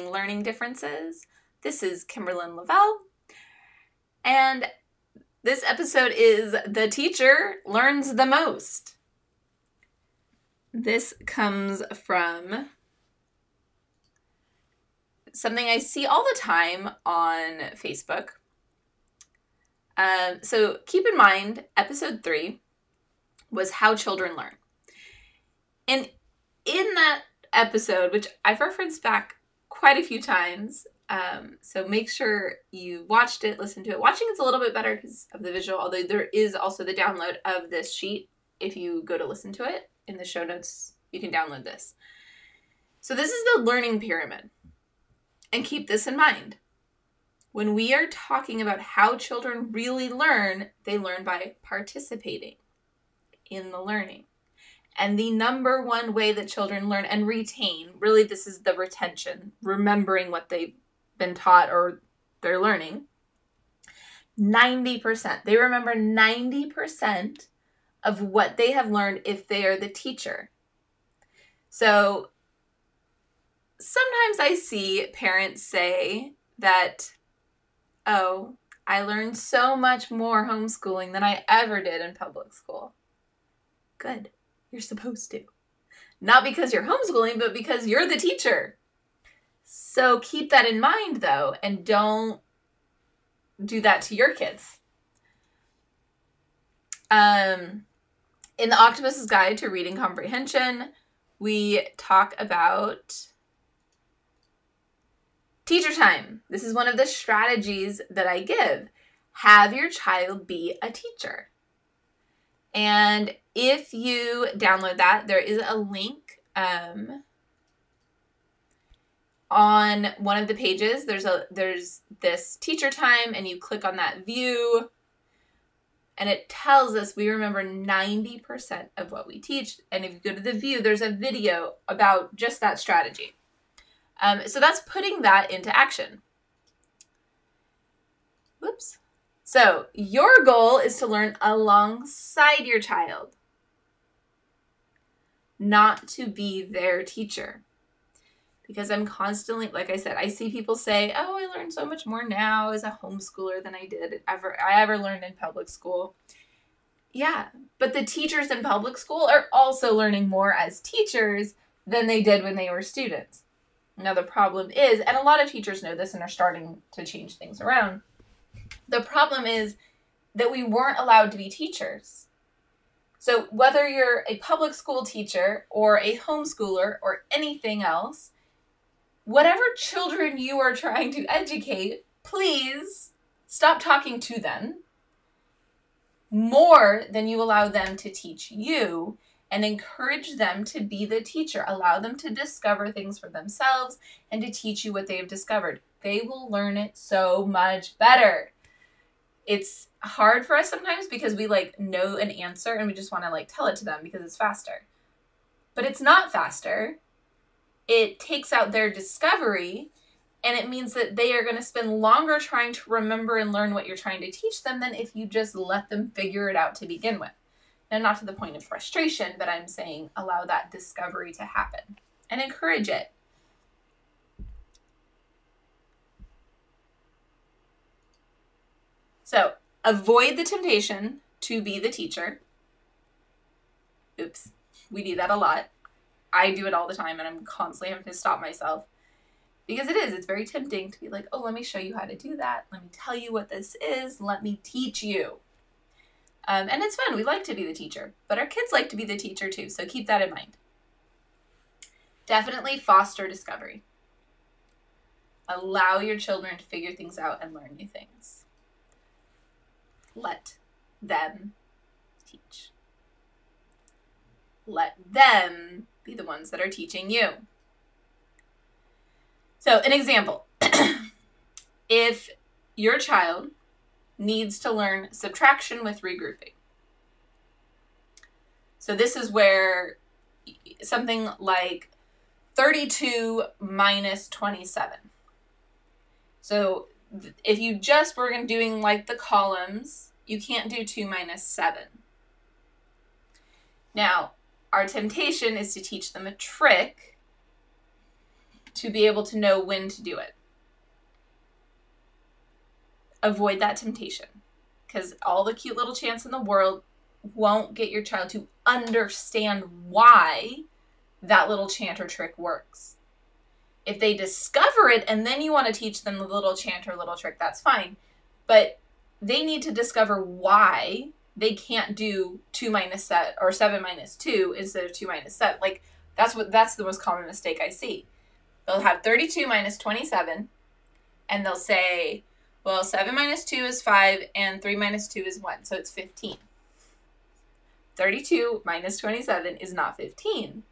Learning Differences. This is Kimberlyn Lavelle, and this episode is The Teacher Learns the Most. This comes from something I see all the time on Facebook. Um, so keep in mind, episode three was How Children Learn. And in that episode, which I've referenced back quite a few times, um, so make sure you watched it, listened to it. Watching it's a little bit better because of the visual, although there is also the download of this sheet if you go to listen to it in the show notes. You can download this. So this is the learning pyramid. And keep this in mind. When we are talking about how children really learn, they learn by participating in the learning. And the number one way that children learn and retain, really, this is the retention, remembering what they've been taught or they're learning. 90%. They remember 90% of what they have learned if they are the teacher. So sometimes I see parents say that, oh, I learned so much more homeschooling than I ever did in public school. Good. You're supposed to. Not because you're homeschooling, but because you're the teacher. So keep that in mind though, and don't do that to your kids. Um, in the Octopus's Guide to Reading Comprehension, we talk about teacher time. This is one of the strategies that I give. Have your child be a teacher. And if you download that, there is a link um, on one of the pages. There's a there's this teacher time, and you click on that view and it tells us we remember 90% of what we teach. And if you go to the view, there's a video about just that strategy. Um, so that's putting that into action. Whoops. So your goal is to learn alongside your child, not to be their teacher because I'm constantly, like I said, I see people say, "Oh, I learned so much more now as a homeschooler than I did ever I ever learned in public school." Yeah, but the teachers in public school are also learning more as teachers than they did when they were students. Now the problem is, and a lot of teachers know this and are starting to change things around. The problem is that we weren't allowed to be teachers. So whether you're a public school teacher or a homeschooler or anything else, whatever children you are trying to educate, please stop talking to them more than you allow them to teach you and encourage them to be the teacher. Allow them to discover things for themselves and to teach you what they've discovered. They will learn it so much better. It's hard for us sometimes because we like know an answer and we just want to like tell it to them because it's faster. But it's not faster it takes out their discovery and it means that they are going to spend longer trying to remember and learn what you're trying to teach them than if you just let them figure it out to begin with. Now, not to the point of frustration, but I'm saying allow that discovery to happen and encourage it. So, avoid the temptation to be the teacher. Oops, we do that a lot. I do it all the time and I'm constantly having to stop myself. Because it is it's very tempting to be like oh let me show you how to do that. Let me tell you what this is. Let me teach you. Um, and it's fun. We like to be the teacher but our kids like to be the teacher too so keep that in mind. Definitely foster discovery. Allow your children to figure things out and learn new things let them teach let them be the ones that are teaching you. So, an example if your child needs to learn subtraction with regrouping. So, this is where something like 32 minus 27. So, if you just were doing like the columns, you can't do 2 minus 7. Now, our temptation is to teach them a trick to be able to know when to do it. Avoid that temptation because all the cute little chants in the world won't get your child to understand why that little chant or trick works. If they discover it and then you want to teach them the little chant or little trick, that's fine. But they need to discover why they can't do 2 minus set or 7 minus 2 instead of 2 minus 7. Like that's what that's the most common mistake I see. They'll have 32 minus 27 and they'll say, well, 7 minus 2 is 5 and 3 minus 2 is 1, so it's 15. 32 minus 27 is not 15.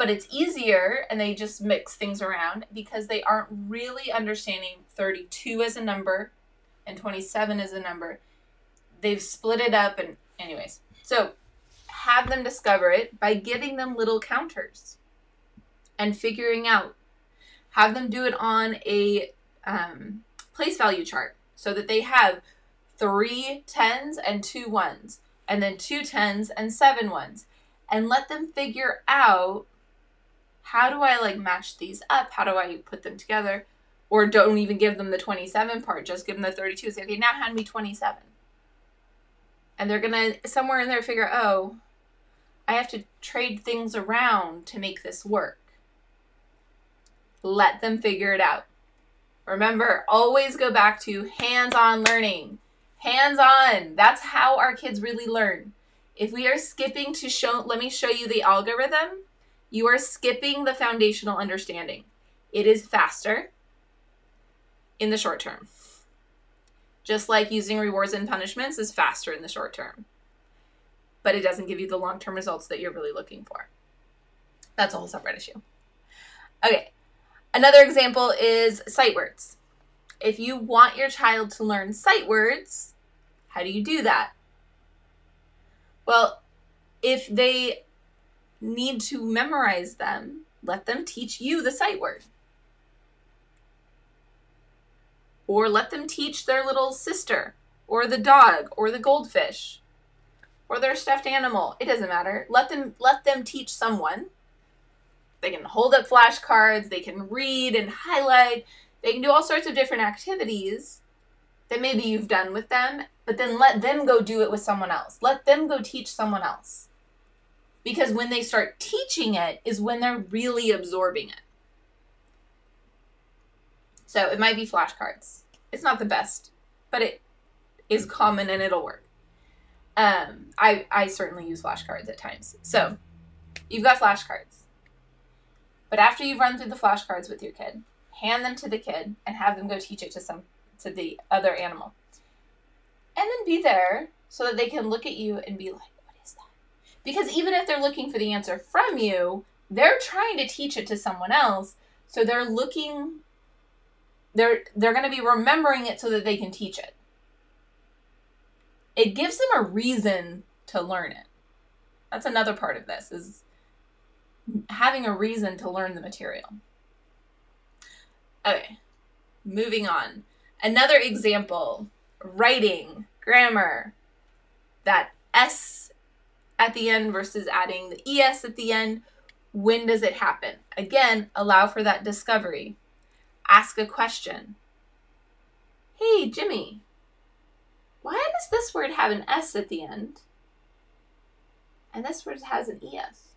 But it's easier and they just mix things around because they aren't really understanding 32 as a number and 27 as a number. They've split it up and anyways. So, have them discover it by giving them little counters and figuring out. Have them do it on a um, place value chart so that they have three tens and two ones, and then two tens and seven ones, and let them figure out how do I like match these up? How do I put them together? Or don't even give them the 27 part, just give them the 32. Say, okay, now hand me 27. And they're gonna somewhere in there figure, oh, I have to trade things around to make this work. Let them figure it out. Remember, always go back to hands on learning. Hands on. That's how our kids really learn. If we are skipping to show, let me show you the algorithm, you are skipping the foundational understanding. It is faster in the short term. Just like using rewards and punishments is faster in the short term, but it doesn't give you the long term results that you're really looking for. That's a whole separate issue. Okay, Another example is sight words. If you want your child to learn sight words, how do you do that? Well, if they need to memorize them, let them teach you the sight word. Or let them teach their little sister, or the dog, or the goldfish, or their stuffed animal. It doesn't matter. Let them let them teach someone they can hold up flashcards, they can read and highlight, they can do all sorts of different activities that maybe you've done with them, but then let them go do it with someone else. Let them go teach someone else. Because when they start teaching it is when they're really absorbing it. So it might be flashcards. It's not the best, but it is common and it'll work. Um, I, I certainly use flashcards at times. So you've got flashcards. But after you've run through the flashcards with your kid, hand them to the kid and have them go teach it to some to the other animal. And then be there so that they can look at you and be like? Because even if they're looking for the answer from you, they're trying to teach it to someone else. So they're looking they're they're going to be remembering it so that they can teach it. It gives them a reason to learn it. That's another part of this is having a reason to learn the material. Okay, moving on. Another example writing, grammar, that S at the end versus adding the ES at the end. When does it happen? Again, allow for that discovery. Ask a question. Hey, Jimmy, why does this word have an S at the end? And this word has an ES.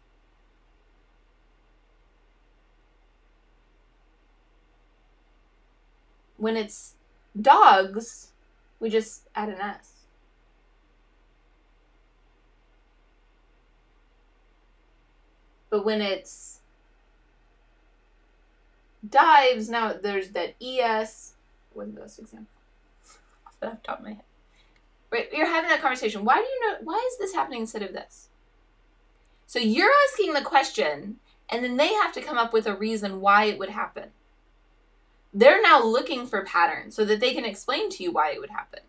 when it's dogs, we just add an S. But when it's dives, now there's that ES. What's the best example? Off the top of my head. Right, you're having that conversation. Why do you know? Why is this happening instead of this? So you're asking the question, and then they have to come up with a reason why it would happen they're now looking for patterns so that they can explain to you why it would happen.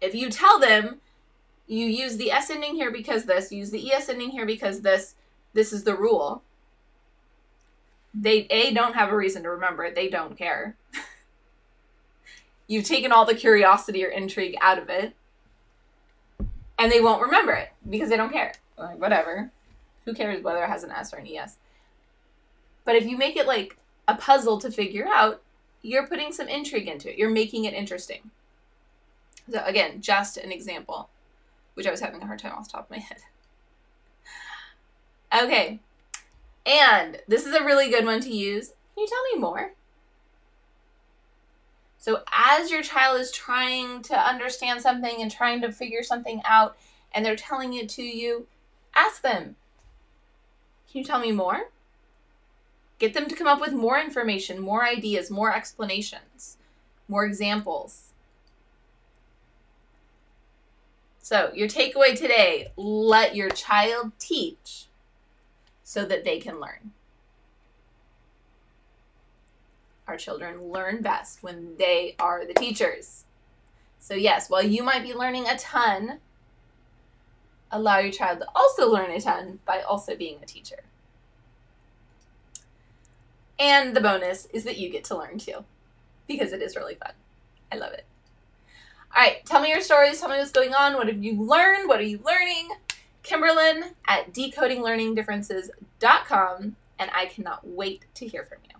If you tell them you use the S ending here because this, use the ES ending here because this, this is the rule. They A don't have a reason to remember it, they don't care. You've taken all the curiosity or intrigue out of it. And they won't remember it because they don't care. Like, whatever. Who cares whether it has an S or an ES? But if you make it like a puzzle to figure out, you're putting some intrigue into it. You're making it interesting. So, again, just an example, which I was having a hard time off the top of my head. Okay. And this is a really good one to use. Can you tell me more? So, as your child is trying to understand something and trying to figure something out, and they're telling it to you, ask them, Can you tell me more? Get them to come up with more information, more ideas, more explanations, more examples. So, your takeaway today let your child teach so that they can learn. Our children learn best when they are the teachers. So, yes, while you might be learning a ton, allow your child to also learn a ton by also being a teacher. And the bonus is that you get to learn too, because it is really fun. I love it. All right, tell me your stories. Tell me what's going on. What have you learned? What are you learning? Kimberlyn at decodinglearningdifferences.com, and I cannot wait to hear from you.